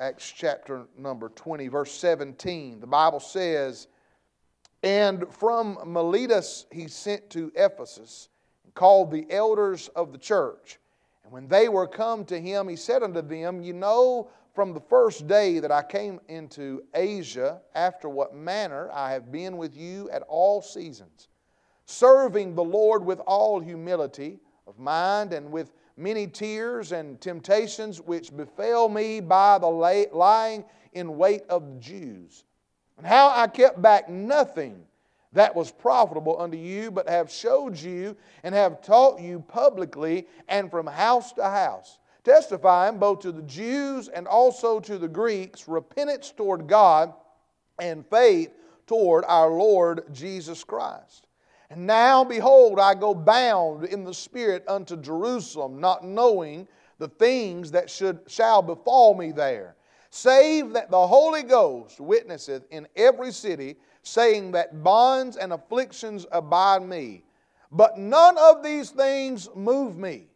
Acts chapter number 20, verse 17. The Bible says, And from Miletus he sent to Ephesus, and called the elders of the church. And when they were come to him, he said unto them, You know from the first day that I came into Asia, after what manner I have been with you at all seasons, serving the Lord with all humility of mind and with many tears and temptations which befell me by the lying in wait of the Jews, and how I kept back nothing that was profitable unto you, but have showed you and have taught you publicly and from house to house, testifying both to the Jews and also to the Greeks repentance toward God and faith toward our Lord Jesus Christ. And now, behold, I go bound in the Spirit unto Jerusalem, not knowing the things that should, shall befall me there, save that the Holy Ghost witnesseth in every city, saying that bonds and afflictions abide me. But none of these things move me,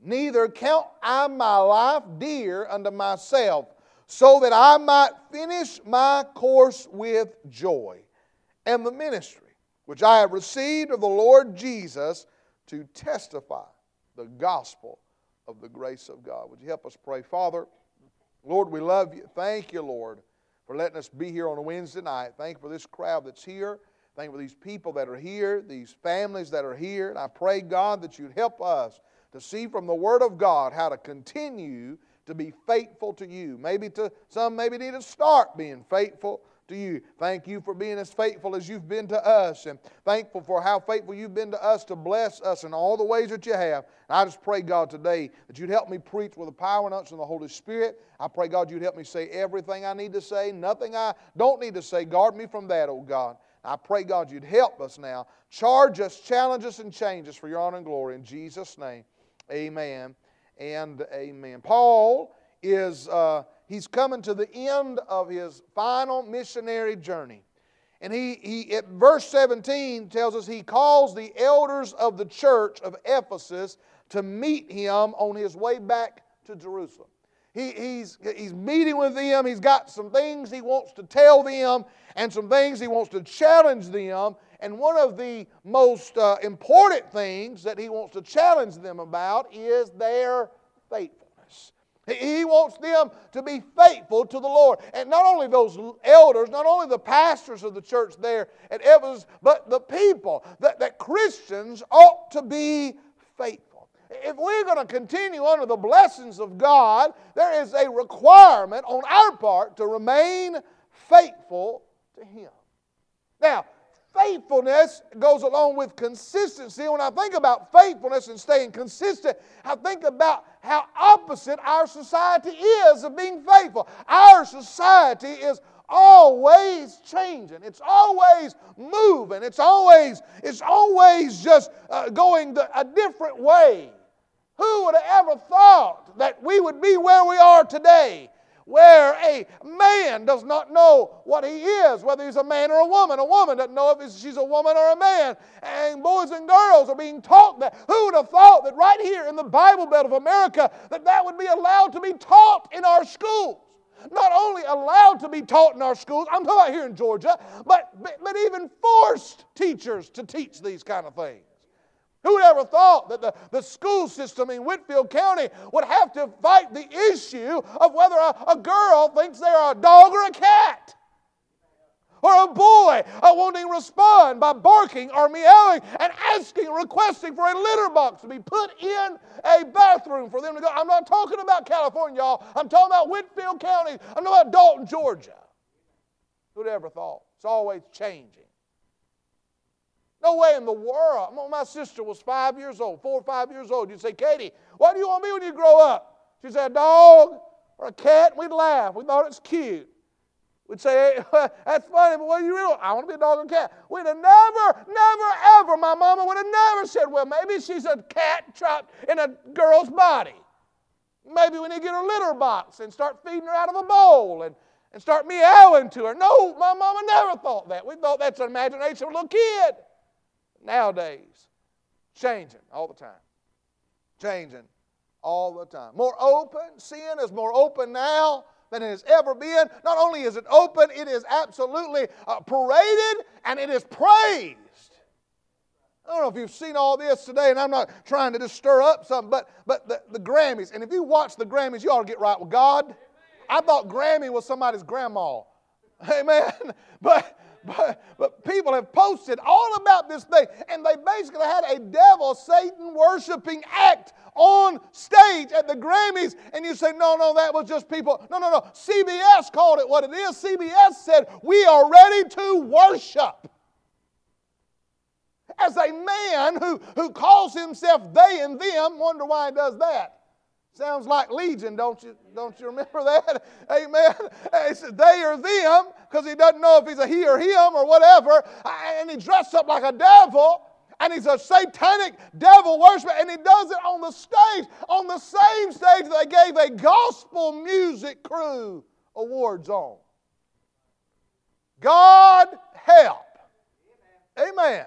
neither count I my life dear unto myself, so that I might finish my course with joy and the ministry which I have received of the Lord Jesus to testify the gospel of the grace of God. Would you help us pray? Father, Lord, we love you. Thank you, Lord, for letting us be here on a Wednesday night. Thank you for this crowd that's here. Thank you for these people that are here, these families that are here. And I pray, God, that you'd help us to see from the Word of God how to continue to be faithful to you. Maybe to some maybe need to start being faithful to you. Thank you for being as faithful as you've been to us, and thankful for how faithful you've been to us to bless us in all the ways that you have. And I just pray, God, today that you'd help me preach with the power and unction of the Holy Spirit. I pray, God, you'd help me say everything I need to say, nothing I don't need to say. Guard me from that, oh God. I pray, God, you'd help us now. Charge us, challenge us, and change us for your honor and glory. In Jesus' name, amen and amen. Paul is. Uh, he's coming to the end of his final missionary journey. And he, he at verse 17 tells us he calls the elders of the church of Ephesus to meet him on his way back to Jerusalem. He, he's, he's meeting with them. He's got some things he wants to tell them and some things he wants to challenge them. And one of the most uh, important things that he wants to challenge them about is their faith. He wants them to be faithful to the Lord. And not only those elders, not only the pastors of the church there at Ephesus, but the people, that, that Christians ought to be faithful. If we're going to continue under the blessings of God, there is a requirement on our part to remain faithful to Him. Now, faithfulness goes along with consistency. When I think about faithfulness and staying consistent, I think about how opposite our society is of being faithful. Our society is always changing. It's always moving. It's always it's always just uh, going the, a different way. Who would have ever thought that we would be where we are today? Where a man does not know what he is, whether he's a man or a woman. A woman doesn't know if she's a woman or a man. And boys and girls are being taught that. Who would have thought that right here in the Bible Belt of America that that would be allowed to be taught in our schools? Not only allowed to be taught in our schools, I'm talking about here in Georgia, but, but, even forced teachers to teach these kind of things. Who would ever thought that the, the school system in Whitfield County would have to fight the issue of whether a, a girl thinks they're a dog or a cat? Or a boy uh, wanting to respond by barking or meowing and asking, requesting for a litter box to be put in a bathroom for them to go. I'm not talking about California, y'all. I'm talking about Whitfield County. I'm talking about Dalton, Georgia. Who'd ever thought? It's always changing. No way in the world. My sister was five years old, four or five years old. You'd say, Katie, what do you want to be when you grow up? She'd say, a dog or a cat. We'd laugh. We thought it was cute. We'd say, that's funny, but what do you really want? I want to be a dog or a cat. We'd have never, never, ever, my mama would have never said, well, maybe she's a cat trapped in a girl's body. Maybe we need to get her litter box and start feeding her out of a bowl and, and start meowing to her. No, my mama never thought that. We thought that's an imagination of a little kid nowadays. Changing all the time. Changing all the time. More open. Sin is more open now than it has ever been. Not only is it open, it is absolutely uh, paraded and it is praised. I don't know if you've seen all this today, and I'm not trying to just stir up something, but, but the, the Grammys, and if you watch the Grammys, you ought to get right with God. I thought Grammy was somebody's grandma. Amen. But but, but people have posted all about this thing, and they basically had a devil, Satan worshiping act on stage at the Grammys. And you say, no, no, that was just people. No, no, no. CBS called it what it is. CBS said, we are ready to worship. As a man who, who calls himself they and them, wonder why he does that. Sounds like Legion, don't you? Don't you remember that? Amen. It's they or them because he doesn't know if he's a he or him or whatever. And he dressed up like a devil. And he's a satanic devil worshiper, and he does it on the stage, on the same stage they gave a gospel music crew awards on. God help. Amen.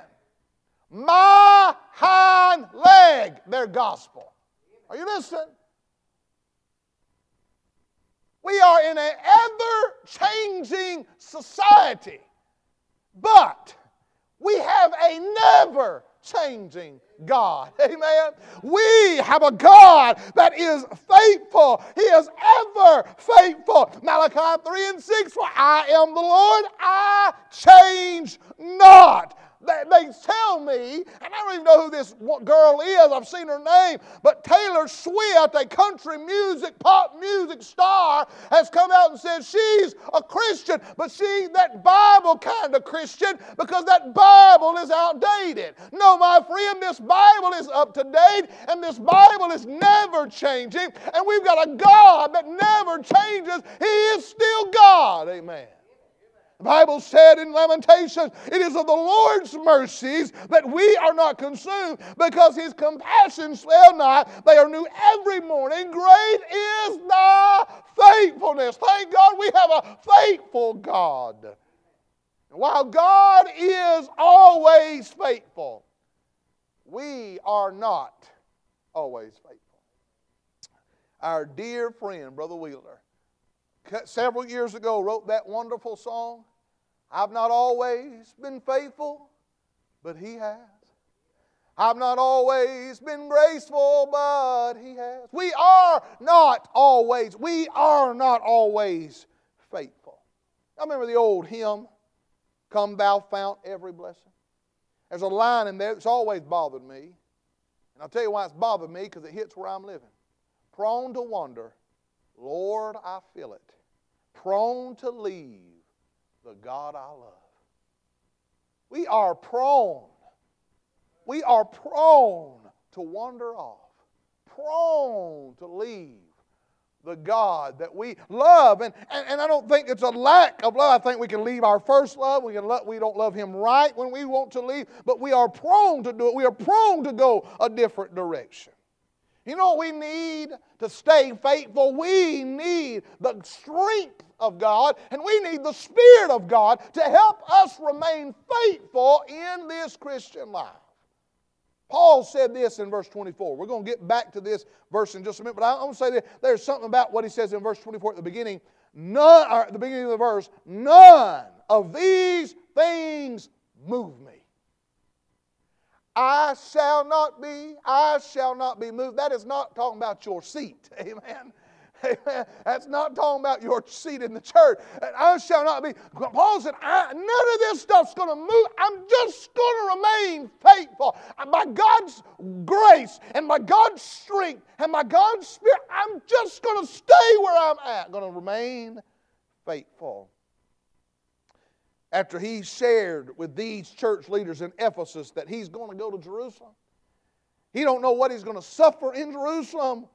My hind leg, their gospel. Are you listening? We are in an ever changing society, but we have a never changing God. Amen. We have a God that is faithful. He is ever faithful. Malachi 3 and 6 For I am the Lord, I change not. They, they tell me, and I don't even know who this girl is, I've seen her name, but Taylor Swift, a country music, pop music star, has come out and said she's a Christian, but she, that Bible kind of Christian, because that Bible is outdated. No, my friend, this Bible is up to date, and this Bible is never changing, and we've got a God that never changes. He is still God. Amen. Bible said in Lamentations, it is of the Lord's mercies that we are not consumed because his compassions fail not. They are new every morning. Great is thy faithfulness. Thank God we have a faithful God. While God is always faithful, we are not always faithful. Our dear friend, Brother Wheeler, several years ago wrote that wonderful song. I've not always been faithful, but He has. I've not always been graceful, but He has. We are not always, we are not always faithful. I remember the old hymn, Come Thou Fount Every Blessing. There's a line in there that's always bothered me. And I'll tell you why it's bothered me because it hits where I'm living. Prone to wonder, Lord, I feel it. Prone to leave the God I love. We are prone, we are prone to wander off, prone to leave the God that we love. And, and, and, I don't think it's a lack of love. I think we can leave our first love. We, can lo- we don't love Him right when we want to leave, but we are prone to do it. We are prone to go a different direction. You know we need to stay faithful? We need the strength of God and we need the Spirit of God to help us remain faithful in this Christian life. Paul said this in verse 24. We're going to get back to this verse in just a minute, but I want to say that there's something about what he says in verse 24 at the beginning. None, or at the beginning of the verse, none of these things move me. I shall not be, I shall not be moved. That is not talking about your seat. Amen. Amen. That's not talking about your seat in the church. I shall not be. Paul said, none of this stuff's going to move. I'm just going to remain faithful. By God's grace and by God's strength and by God's spirit, I'm just going to stay where I'm at. Going to remain faithful after he shared with these church leaders in Ephesus that he's going to go to Jerusalem. He don't know what he's going to suffer in Jerusalem.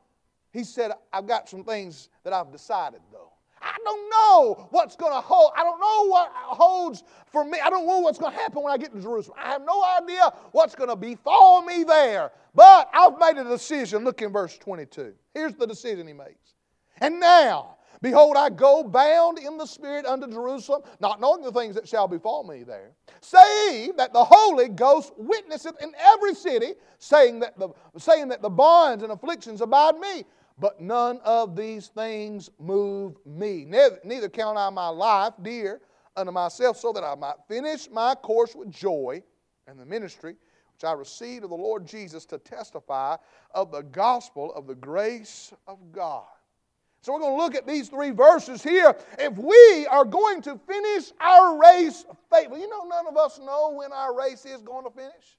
He said, I've got some things that I've decided though. I don't know what's going to hold. I don't know what holds for me. I don't know what's going to happen when I get to Jerusalem. I have no idea what's going to befall me there. But I've made a decision. Look in verse 22. Here's the decision he makes. And now, Behold, I go bound in the Spirit unto Jerusalem, not knowing the things that shall befall me there, save that the Holy Ghost witnesseth in every city, saying that the, saying that the bonds and afflictions abide me. But none of these things move me. Neither, neither count I my life dear unto myself, so that I might finish my course with joy and the ministry which I received of the Lord Jesus to testify of the gospel of the grace of God. So we're going to look at these three verses here. If we are going to finish our race faithfully, you know, none of us know when our race is going to finish.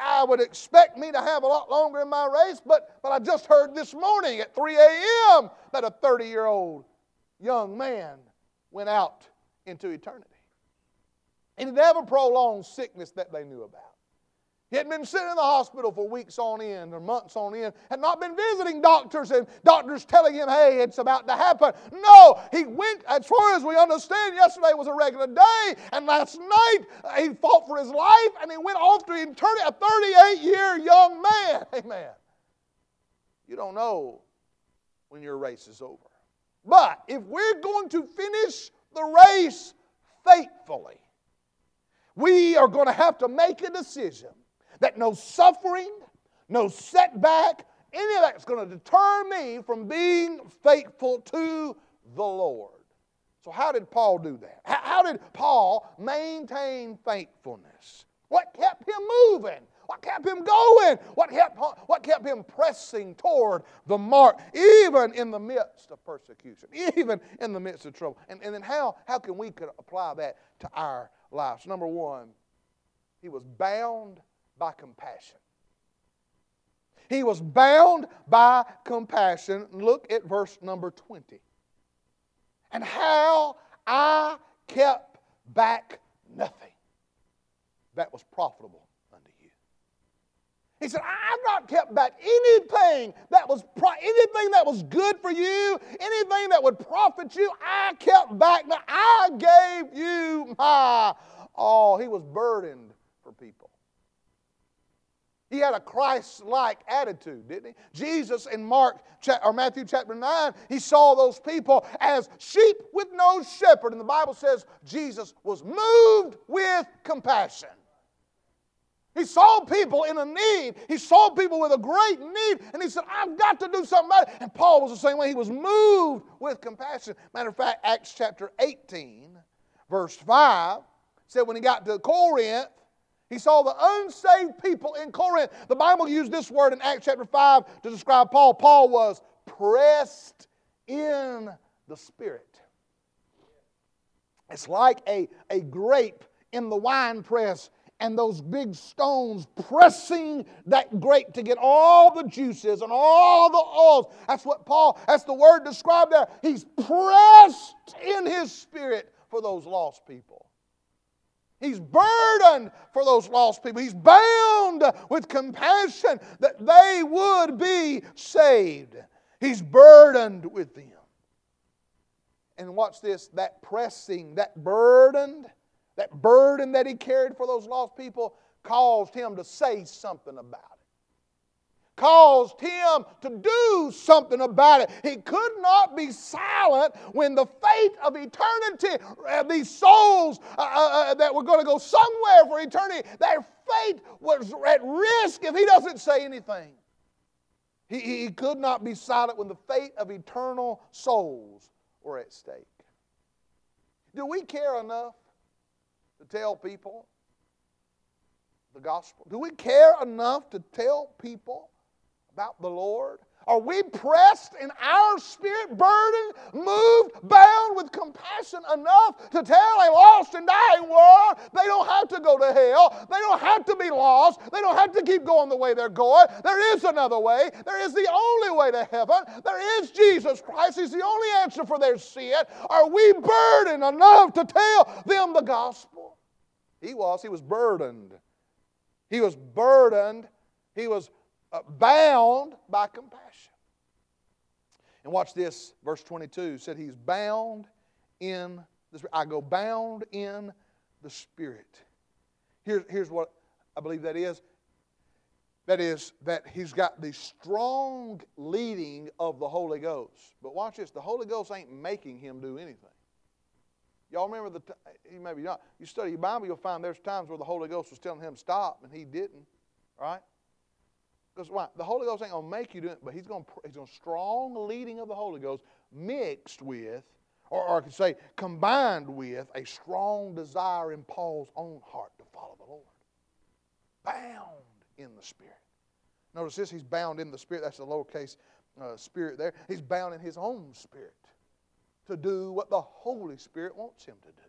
I would expect me to have a lot longer in my race, but, but I just heard this morning at 3 a.m. that a 30 year old young man went out into eternity. And it never prolonged sickness that they knew about. He had been sitting in the hospital for weeks on end or months on end, had not been visiting doctors and doctors telling him, hey, it's about to happen. No, he went, as far as we understand, yesterday was a regular day, and last night uh, he fought for his life and he went off to eternity, a 38 year young man. Amen. You don't know when your race is over. But if we're going to finish the race faithfully, we are going to have to make a decision that no suffering, no setback, any of that's going to deter me from being faithful to the Lord. So, how did Paul do that? How did Paul maintain faithfulness? What kept him moving? What kept him going? What kept, what kept him pressing toward the mark, even in the midst of persecution, even in the midst of trouble? And, and then how, how can we apply that to our lives? Number one, he was bound by compassion. He was bound by compassion. Look at verse number 20. And how I kept back nothing that was profitable unto you. He said, I've not kept back anything that was pro- anything that was good for you, anything that would profit you. I kept back. I gave you my all. He was burdened. He had a Christ like attitude, didn't he? Jesus in Mark or Matthew chapter 9, he saw those people as sheep with no shepherd. And the Bible says Jesus was moved with compassion. He saw people in a need. He saw people with a great need, and he said, I've got to do something about it. And Paul was the same way. He was moved with compassion. Matter of fact, Acts chapter 18, verse 5, said when he got to Corinth, he saw the unsaved people in Corinth. The Bible used this word in Acts chapter 5 to describe Paul. Paul was pressed in the Spirit. It's like a, a grape in the wine press and those big stones pressing that grape to get all the juices and all the oils. That's what Paul, that's the word described there. He's pressed in his spirit for those lost people. He's burdened for those lost people. He's bound with compassion that they would be saved. He's burdened with them. And watch this that pressing, that burdened, that burden that he carried for those lost people caused him to say something about it caused him to do something about it. He could not be silent when the fate of eternity, uh, these souls uh, uh, uh that were going to go somewhere for eternity, their fate was at risk if he doesn't say anything. He, he could not be silent when the fate of eternal souls were at stake. Do we care enough to tell people the gospel? Do we care enough to tell people about the Lord? Are we pressed in our spirit, burdened, moved, bound with compassion enough to tell a lost and dying world they don't have to go to hell? They don't have to be lost. They don't have to keep going the way they're going. There is another way. There is the only way to heaven. There is Jesus Christ. He's the only answer for their sin. Are we burdened enough to tell them the gospel? He was. He was burdened. He was burdened. He was Uh, bound by compassion. And watch this, verse 22 said he's bound in the I go bound in the Spirit. Here, here's what I believe that is. That is, that he's got the strong leading of the Holy Ghost. But watch this the Holy Ghost ain't making him do anything. Y'all remember the, t- maybe not. You study your Bible, you'll find there's times where the Holy Ghost was telling him stop and he didn't, right? Because why? The Holy Ghost ain't going to make you do it, but He's going to, he's going to strong leading of the Holy Ghost mixed with, or, or I could say combined with, a strong desire in Paul's own heart to follow the Lord. Bound in the Spirit. Notice this, he's bound in the Spirit. That's the lowercase uh, spirit there. He's bound in his own spirit to do what the Holy Spirit wants him to do.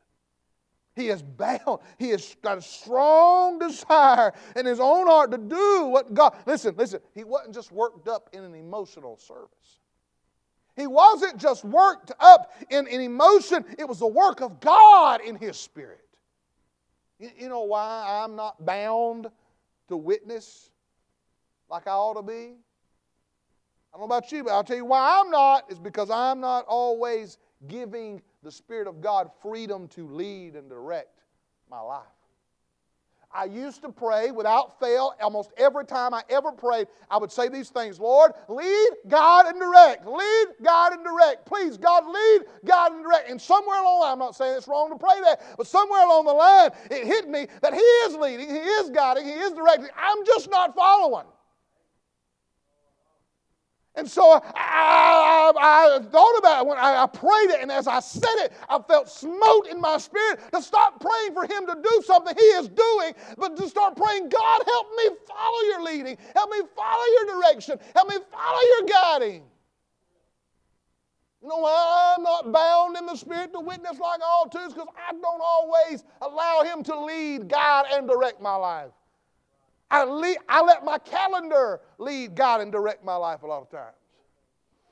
He is bound. He has got a strong desire in his own heart to do what God. Listen, listen. He wasn't just worked up in an emotional service. He wasn't just worked up in an emotion, it was the work of God in his spirit. You, you know why I'm not bound to witness like I ought to be? I don't know about you, but I'll tell you why I'm not, is because I'm not always giving the Spirit of God freedom to lead and direct my life. I used to pray without fail. Almost every time I ever prayed, I would say these things Lord, lead, God, and direct. Lead, God, and direct. Please, God, lead, God, and direct. And somewhere along the line, I'm not saying it's wrong to pray that, but somewhere along the line, it hit me that He is leading, He is guiding, He is directing. I'm just not following. And so I, I, I, thought about it when I, I prayed it, and as I said it, I felt smote in my spirit to stop praying for Him to do something He is doing, but to start praying, God, help me follow your leading, help me follow your direction, help me follow your guiding. You know why I'm not bound in the Spirit to witness like I ought because I don't always allow Him to lead, guide, and direct my life. I, I let my calendar lead God and direct my life a lot of times.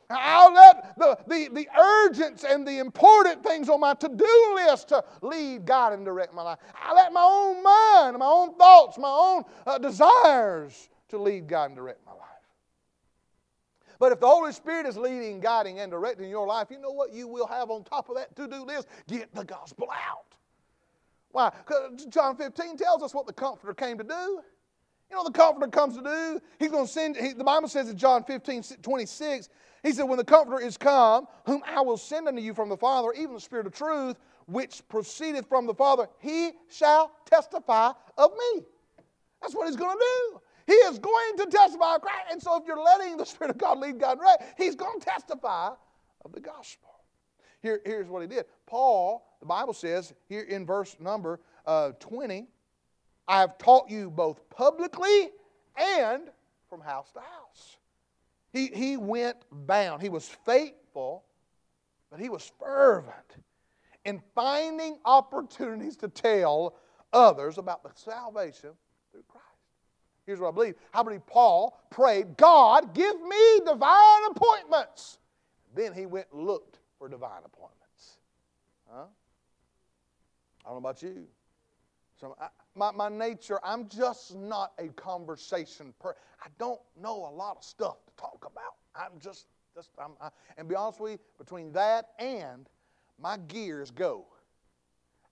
I'll let the, the, the urgent and the important things on my to do list to lead God and direct my life. I let my own mind, my own thoughts, my own uh, desires to lead God and direct my life. But if the Holy Spirit is leading, guiding, and directing your life, you know what you will have on top of that to do list? Get the gospel out. Why? Because John 15 tells us what the Comforter came to do. You know the Comforter comes to do? He's going to send, he, the Bible says in John 15, 26, he said, When the Comforter is come, whom I will send unto you from the Father, even the Spirit of truth, which proceedeth from the Father, he shall testify of me. That's what he's going to do. He is going to testify of Christ. And so if you're letting the Spirit of God lead God right, he's going to testify of the gospel. Here, here's what he did. Paul, the Bible says here in verse number uh, 20, I have taught you both publicly and from house to house. He, he went bound. He was faithful, but he was fervent in finding opportunities to tell others about the salvation through Christ. Here's what I believe. I believe Paul prayed, God, give me divine appointments. Then he went and looked for divine appointments. Huh? I don't know about you. So I, my, my nature, I'm just not a conversation person. I don't know a lot of stuff to talk about. I'm just, just I'm, I, and be honest with you, between that and my gears go.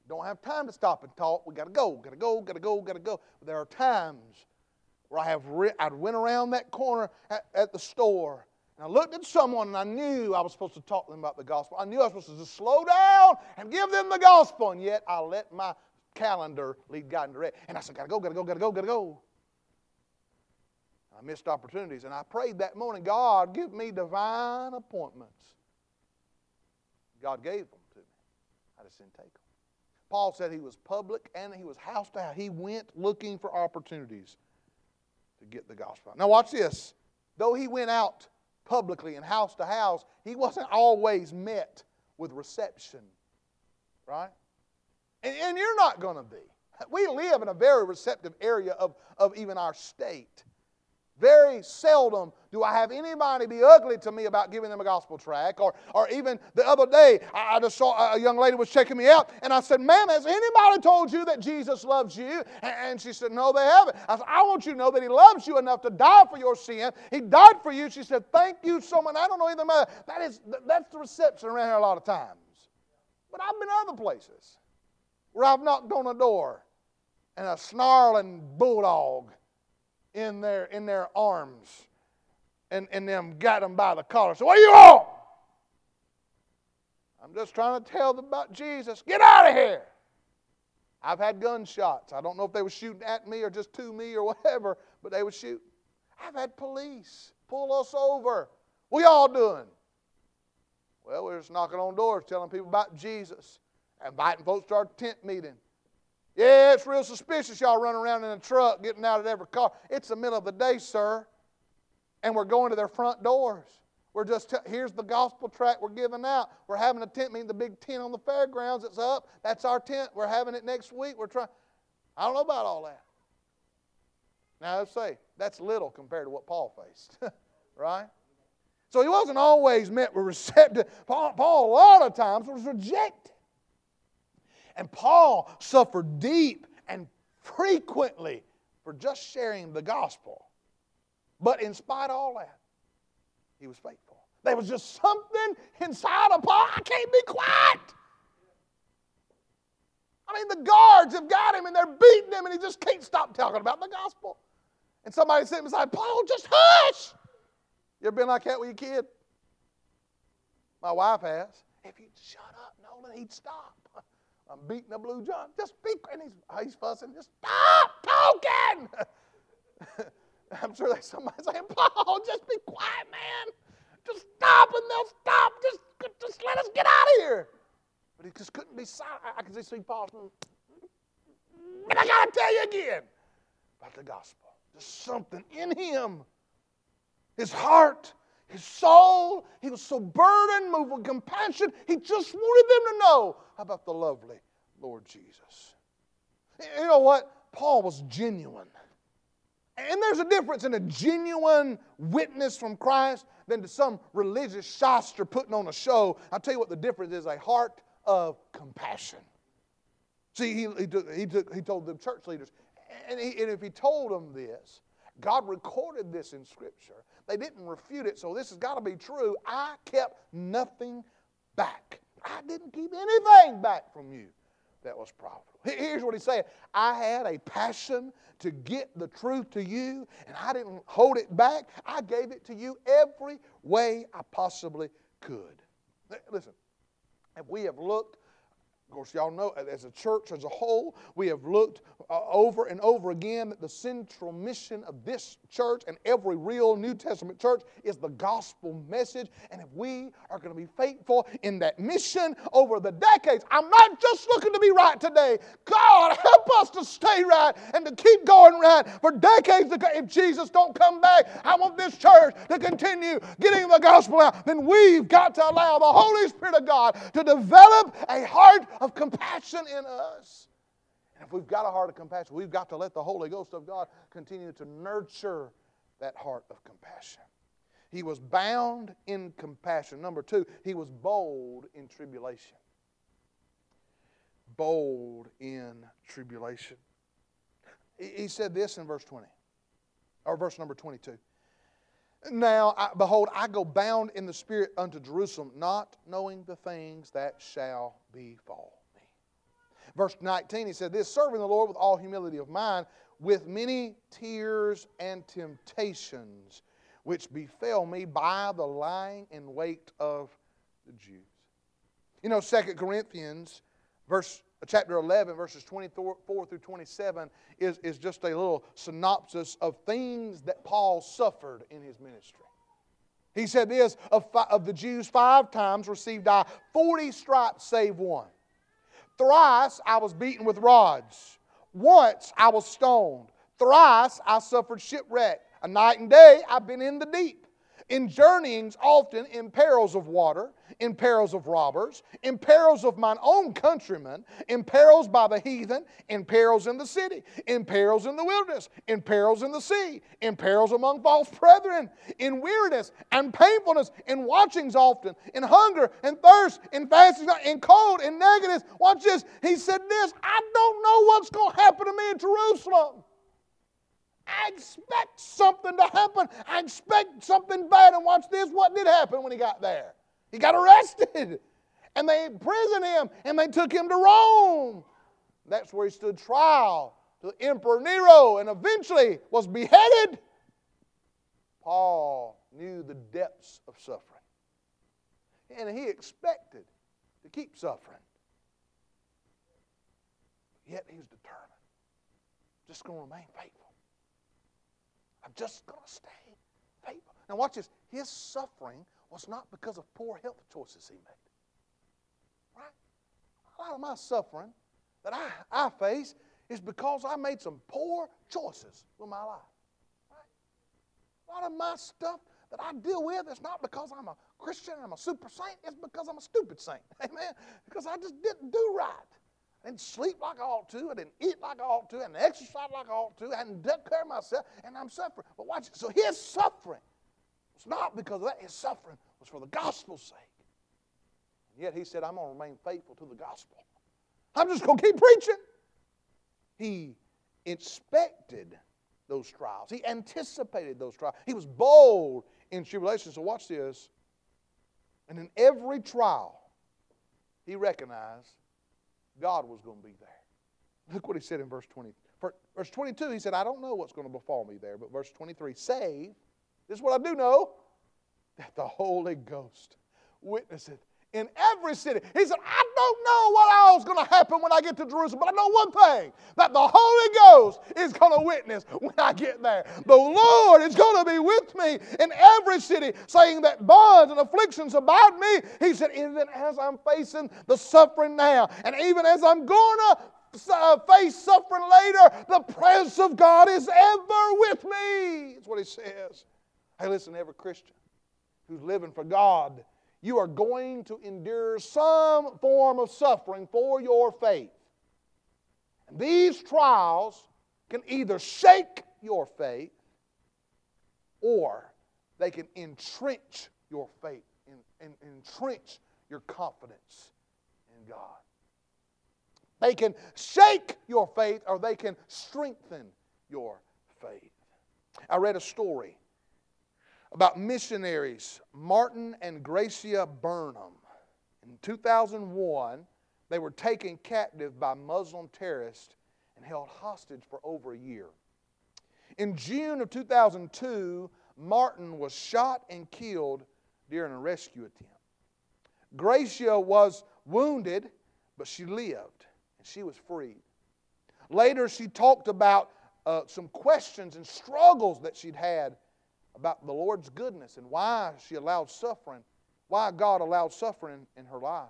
Don't have time to stop and talk. We got to go, got to go, got to go, got to go. But there are times where I have re- I went around that corner at, at the store and I looked at someone and I knew I was supposed to talk to them about the gospel. I knew I was supposed to just slow down and give them the gospel, and yet I let my calendar lead God and direct. And I said, gotta go, gotta go, gotta go, gotta go. I missed opportunities. And I prayed that morning, God, give me divine appointments. God gave them to me. I just didn't take them. Paul said he was public and he was house to house. He went looking for opportunities to get the gospel. Now, watch this. Though he went out publicly and house to house, he wasn't always met with reception, right? And, and you're not going to be. We live in a very receptive area of, of even our state. Very seldom do I have anybody be ugly to me about giving them a gospel tract. Or, or even the other day, I just saw a young lady was checking me out, and I said, Ma'am, has anybody told you that Jesus loves you? And she said, No, they haven't. I said, I want you to know that He loves you enough to die for your sin. He died for you. She said, Thank you so much. I don't know anything about that. that is, that's the reception around here a lot of times. But I've been other places where I've knocked on a door and a snarling bulldog in their, in their arms and, and them got them by the collar. So, what are you on? I'm just trying to tell them about Jesus. Get out of here. I've had gunshots. I don't know if they were shooting at me or just to me or whatever, but they would shoot. I've had police pull us over. What y'all doing? Well, we're just knocking on doors, telling people about Jesus, inviting folks to our tent meeting. Yeah, it's real suspicious y'all running around in a truck, getting out of every car. It's the middle of the day, sir. And we're going to their front doors. We're just, t- here's the gospel tract we're giving out. We're having a tent meeting, the big tent on the fairgrounds that's up. That's our tent. We're having it next week. We're trying. I don't know about all that. Now, let's say that's little compared to what Paul faced, right? So he wasn't always met with receptive. Paul, Paul, a lot of times, was rejected. And Paul suffered deep and frequently for just sharing the gospel. But in spite of all that, he was faithful. There was just something inside of Paul. I can't be quiet. I mean, the guards have got him and they're beating him, and he just can't stop talking about the gospel. And somebody sitting beside Paul, just hush. You ever been like that with your kid? My wife has. If you'd shut up, Nolan, he'd stop. I'm beating a blue John. Just be and he's, oh, he's fussing. Just stop talking. I'm sure there's somebody saying, Paul, just be quiet, man. Just stop and they'll stop. Just, just let us get out of here. But he just couldn't be silent. I, I can just see Paul. And I got to tell you again about the gospel. There's something in him. His heart, his soul, he was so burdened, moved with compassion. He just wanted them to know about the lovely Lord Jesus. You know what? Paul was genuine. And there's a difference in a genuine witness from Christ than to some religious shyster putting on a show. I'll tell you what the difference is a heart of compassion. See, he, he, took, he, took, he told the church leaders, and, he, and if he told them this, God recorded this in Scripture. They didn't refute it, so this has got to be true. I kept nothing back. I didn't keep anything back from you that was profitable. Here's what he's saying I had a passion to get the truth to you, and I didn't hold it back. I gave it to you every way I possibly could. Listen, if we have looked of course, y'all know as a church as a whole, we have looked uh, over and over again that the central mission of this church and every real New Testament church is the gospel message. And if we are going to be faithful in that mission over the decades, I'm not just looking to be right today. God, help us to stay right and to keep going right for decades. If Jesus don't come back, I want this church to continue getting the gospel out. Then we've got to allow the Holy Spirit of God to develop a heart of compassion in us. If we've got a heart of compassion, we've got to let the Holy Ghost of God continue to nurture that heart of compassion. He was bound in compassion. Number two, he was bold in tribulation. Bold in tribulation. He said this in verse 20, or verse number 22. Now, I, behold, I go bound in the Spirit unto Jerusalem, not knowing the things that shall befall. Verse 19, he said this serving the Lord with all humility of mind, with many tears and temptations, which befell me by the lying in wait of the Jews. You know, Second Corinthians, verse chapter 11, verses 24 through 27, is, is just a little synopsis of things that Paul suffered in his ministry. He said this of, of the Jews, five times received I 40 stripes save one. Thrice I was beaten with rods. Once I was stoned. Thrice I suffered shipwreck. A night and day I've been in the deep in journeyings often in perils of water, in perils of robbers, in perils of mine own countrymen, in perils by the heathen, in perils in the city, in perils in the wilderness, in perils in the sea, in perils among false brethren, in weariness and painfulness, in watchings often, in hunger and thirst, in fasting, in cold, in negatives. Watch this. He said this I don't know what's going to happen to me in Jerusalem. I expect something to happen. I expect something bad. And watch this what did happen when he got there? He got arrested. And they imprisoned him and they took him to Rome. That's where he stood trial to Emperor Nero and eventually was beheaded. Paul knew the depths of suffering. And he expected to keep suffering. Yet he was determined. Just going to remain faithful. I'm just going to stay faithful. Now, watch this. His suffering was not because of poor health choices he made. Right? A lot of my suffering that I, I face is because I made some poor choices with my life. Right? A lot of my stuff that I deal with is not because I'm a Christian, I'm a super saint, it's because I'm a stupid saint. Amen? Because I just didn't do right. Didn't sleep like I ought to. I didn't eat like I ought to. Didn't exercise like I ought to. I hadn't took care of myself, and I'm suffering. But watch. So his suffering was not because of that. His suffering was for the gospel's sake. And yet he said, I'm going to remain faithful to the gospel. I'm just going to keep preaching. He inspected those trials. He anticipated those trials. He was bold in tribulation. So watch this. And in every trial, he recognized God was going to be there. Look what he said in verse 20. Verse 22, he said, I don't know what's going to befall me there. But verse 23, save, this is what I do know, that the Holy Ghost witnesseth in every city. He said, I don't know what all is going to happen when I get to Jerusalem, but I know one thing that the Holy Ghost is going to witness when I get there. The Lord is going to be with me in every city, saying that bonds and afflictions about me. He said, even as I'm facing the suffering now, and even as I'm going to uh, face suffering later, the presence of God is ever with me. That's what he says. Hey, listen, every Christian who's living for God you are going to endure some form of suffering for your faith. And these trials can either shake your faith or they can entrench your faith and, and, entrench your confidence in God. They can shake your faith or they can strengthen your faith. I read a story about missionaries Martin and Gracia Burnham. In 2001, they were taken captive by Muslim terrorists and held hostage for over a year. In June of 2002, Martin was shot and killed during a rescue attempt. Gracia was wounded, but she lived and she was freed. Later, she talked about uh, some questions and struggles that she'd had about the Lord's goodness and why she allowed suffering, why God allowed suffering in her life.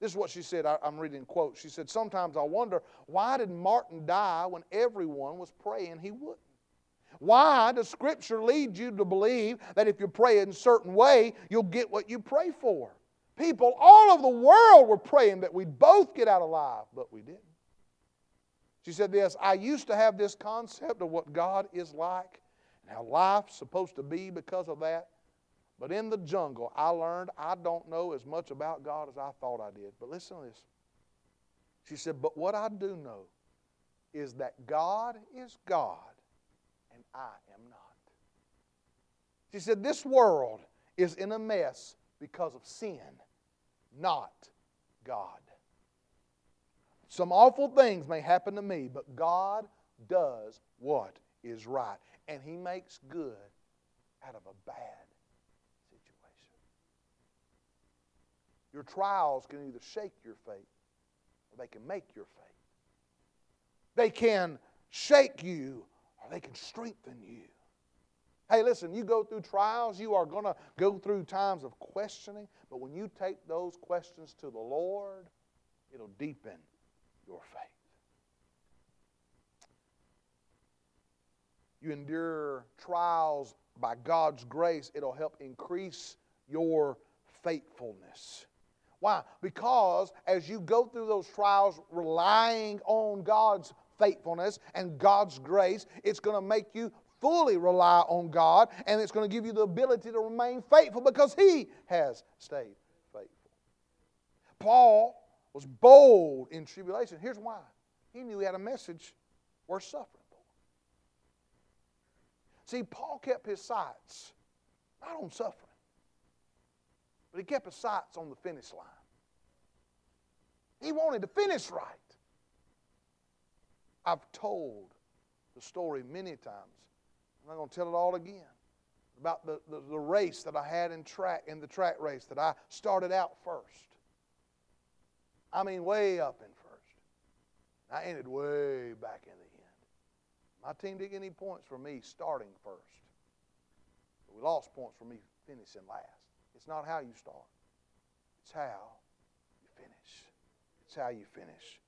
This is what she said. I, am reading quote. She said, Sometimes I wonder, why did Martin die when everyone was praying he wouldn't? Why does Scripture lead you to believe that if you pray in a certain way, you'll get what you pray for? People all over the world were praying that we'd both get out alive, but we didn't. She said this I used to have this concept of what God is like, how life's supposed to be because of that. But in the jungle, I learned I don't know as much about God as I thought I did. But listen to this. She said, But what I do know is that God is God and I am not. She said, This world is in a mess because of sin, not God. Some awful things may happen to me, but God does what is right and He makes good out of a bad situation. Your trials can either shake your faith or they can make your faith. They can shake you or they can strengthen you. Hey, listen, you go through trials, you are going to go through times of questioning, but when you take those questions to the Lord, it'll deepen your faith. You endure trials by God's grace, it'll help increase your faithfulness. Why? Because as you go through those trials relying on God's faithfulness and God's grace, it's going to make you fully rely on God and it's going to give you the ability to remain faithful because He has stayed faithful. Paul was bold in tribulation. Here's why he knew he had a message worth suffering. See, Paul kept his sights not on suffering, but he kept his sights on the finish line. He wanted to finish right. I've told the story many times. I'm not going to tell it all again about the, the, the, race that I had in track in the track race that I started out first. I mean, way up in first. I ended way back in the My team didn't get any points for me starting first. We lost points for me finishing last. It's not how you start, it's how you finish. It's how you finish.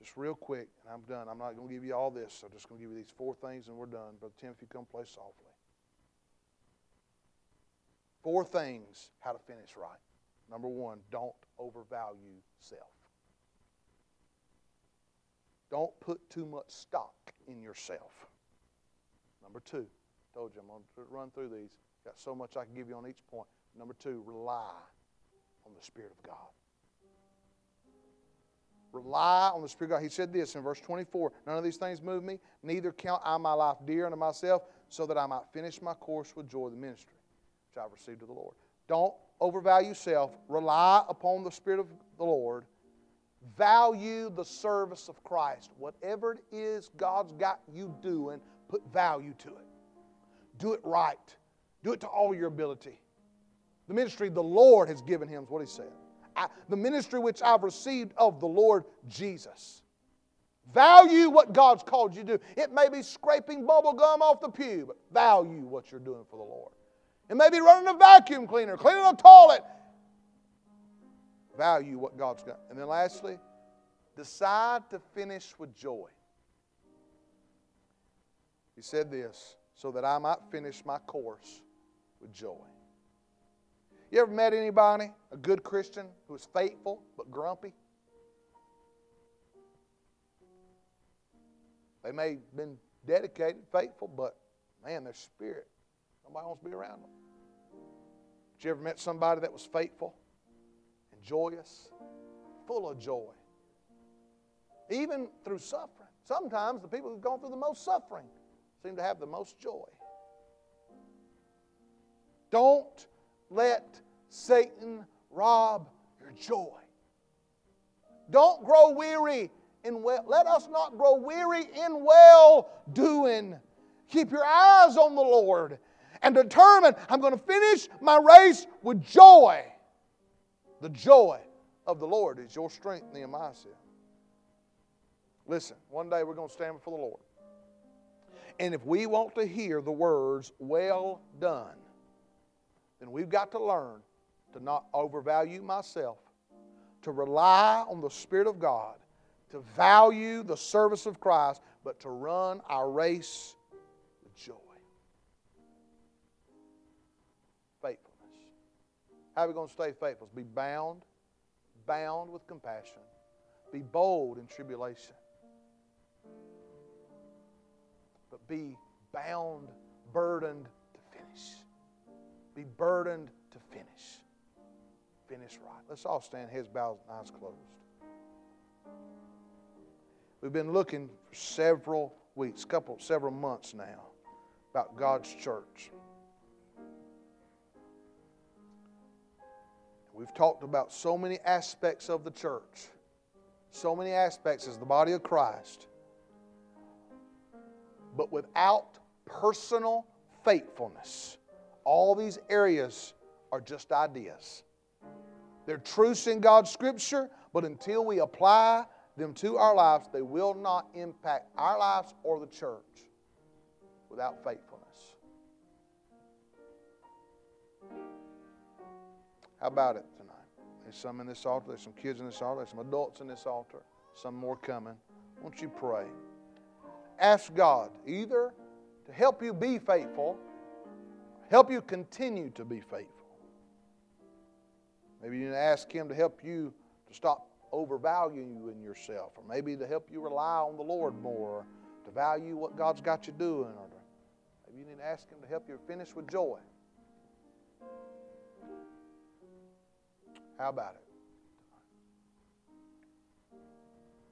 Just real quick, and I'm done. I'm not going to give you all this. I'm just going to give you these four things and we're done. Brother you come play softly. Four things how to finish right. Number one, don't overvalue self. Don't put too much stock in yourself. Number two, told you I'm going to run through these. Got so much I can give you on each point. Number two, rely on the Spirit of God. Rely on the Spirit of God. He said this in verse 24 None of these things move me, neither count I my life dear unto myself, so that I might finish my course with joy of the ministry which I've received of the Lord. Don't overvalue self. Rely upon the Spirit of the Lord. Value the service of Christ. Whatever it is God's got you doing, put value to it. Do it right. Do it to all your ability. The ministry the Lord has given him is what he said. I, the ministry which I've received of the Lord Jesus. Value what God's called you to do. It may be scraping bubble gum off the pew, but value what you're doing for the Lord. It may be running a vacuum cleaner, cleaning a toilet. Value what God's got. And then lastly, decide to finish with joy. He said this so that I might finish my course with joy. You ever met anybody, a good Christian, who is faithful but grumpy? They may have been dedicated, faithful, but man, their spirit, nobody wants to be around them. But you ever met somebody that was faithful joyous, full of joy? Even through suffering. Sometimes the people who've gone through the most suffering seem to have the most joy. Don't let Satan rob your joy. Don't grow weary in well. Let us not grow weary in well doing. Keep your eyes on the Lord and determine I'm going to finish my race with joy. The joy of the Lord is your strength, Nehemiah said. Listen, one day we're going to stand before the Lord. And if we want to hear the words, well done, then we've got to learn to not overvalue myself, to rely on the Spirit of God, to value the service of Christ, but to run our race with joy. How are we going to stay faithful? Be bound, bound with compassion. Be bold in tribulation. But be bound, burdened to finish. Be burdened to finish. Finish right. Let's all stand, heads bowed, eyes closed. We've been looking for several weeks, couple, several months now, about God's church. We've talked about so many aspects of the church, so many aspects as the body of Christ. But without personal faithfulness, all these areas are just ideas. They're truths in God's Scripture, but until we apply them to our lives, they will not impact our lives or the church without faithfulness. How about it? There's some in this altar. There's some kids in this altar. There's some adults in this altar. Some more coming. Won't you pray? Ask God either to help you be faithful, help you continue to be faithful. Maybe you need to ask Him to help you to stop overvaluing yourself, or maybe to help you rely on the Lord more, to value what God's got you doing, or maybe you need to ask Him to help you finish with joy. How about it?